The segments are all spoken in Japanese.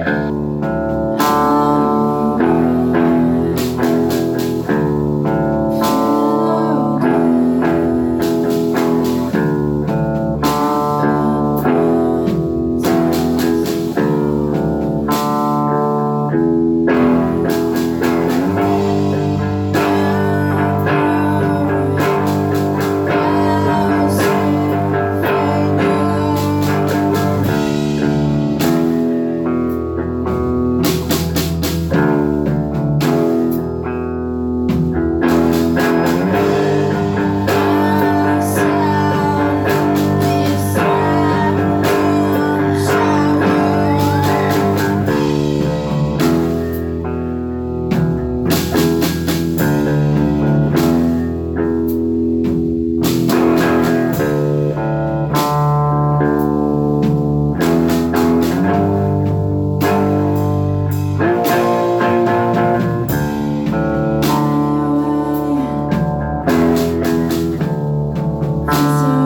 Yeah. soon.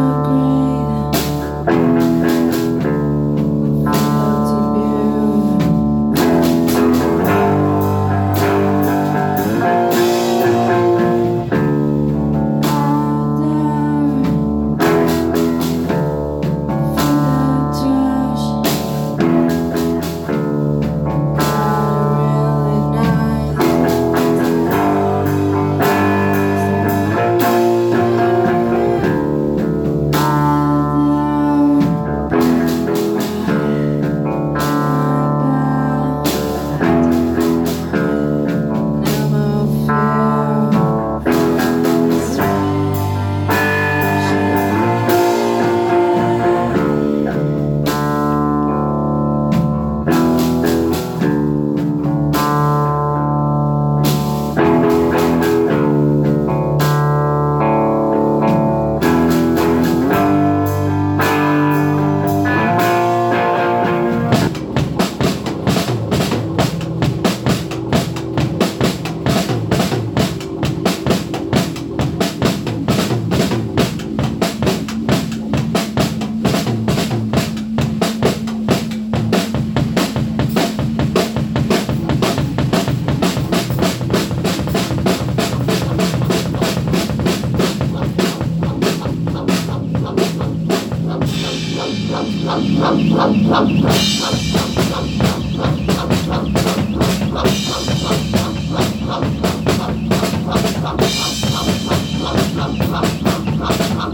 ハハハハ。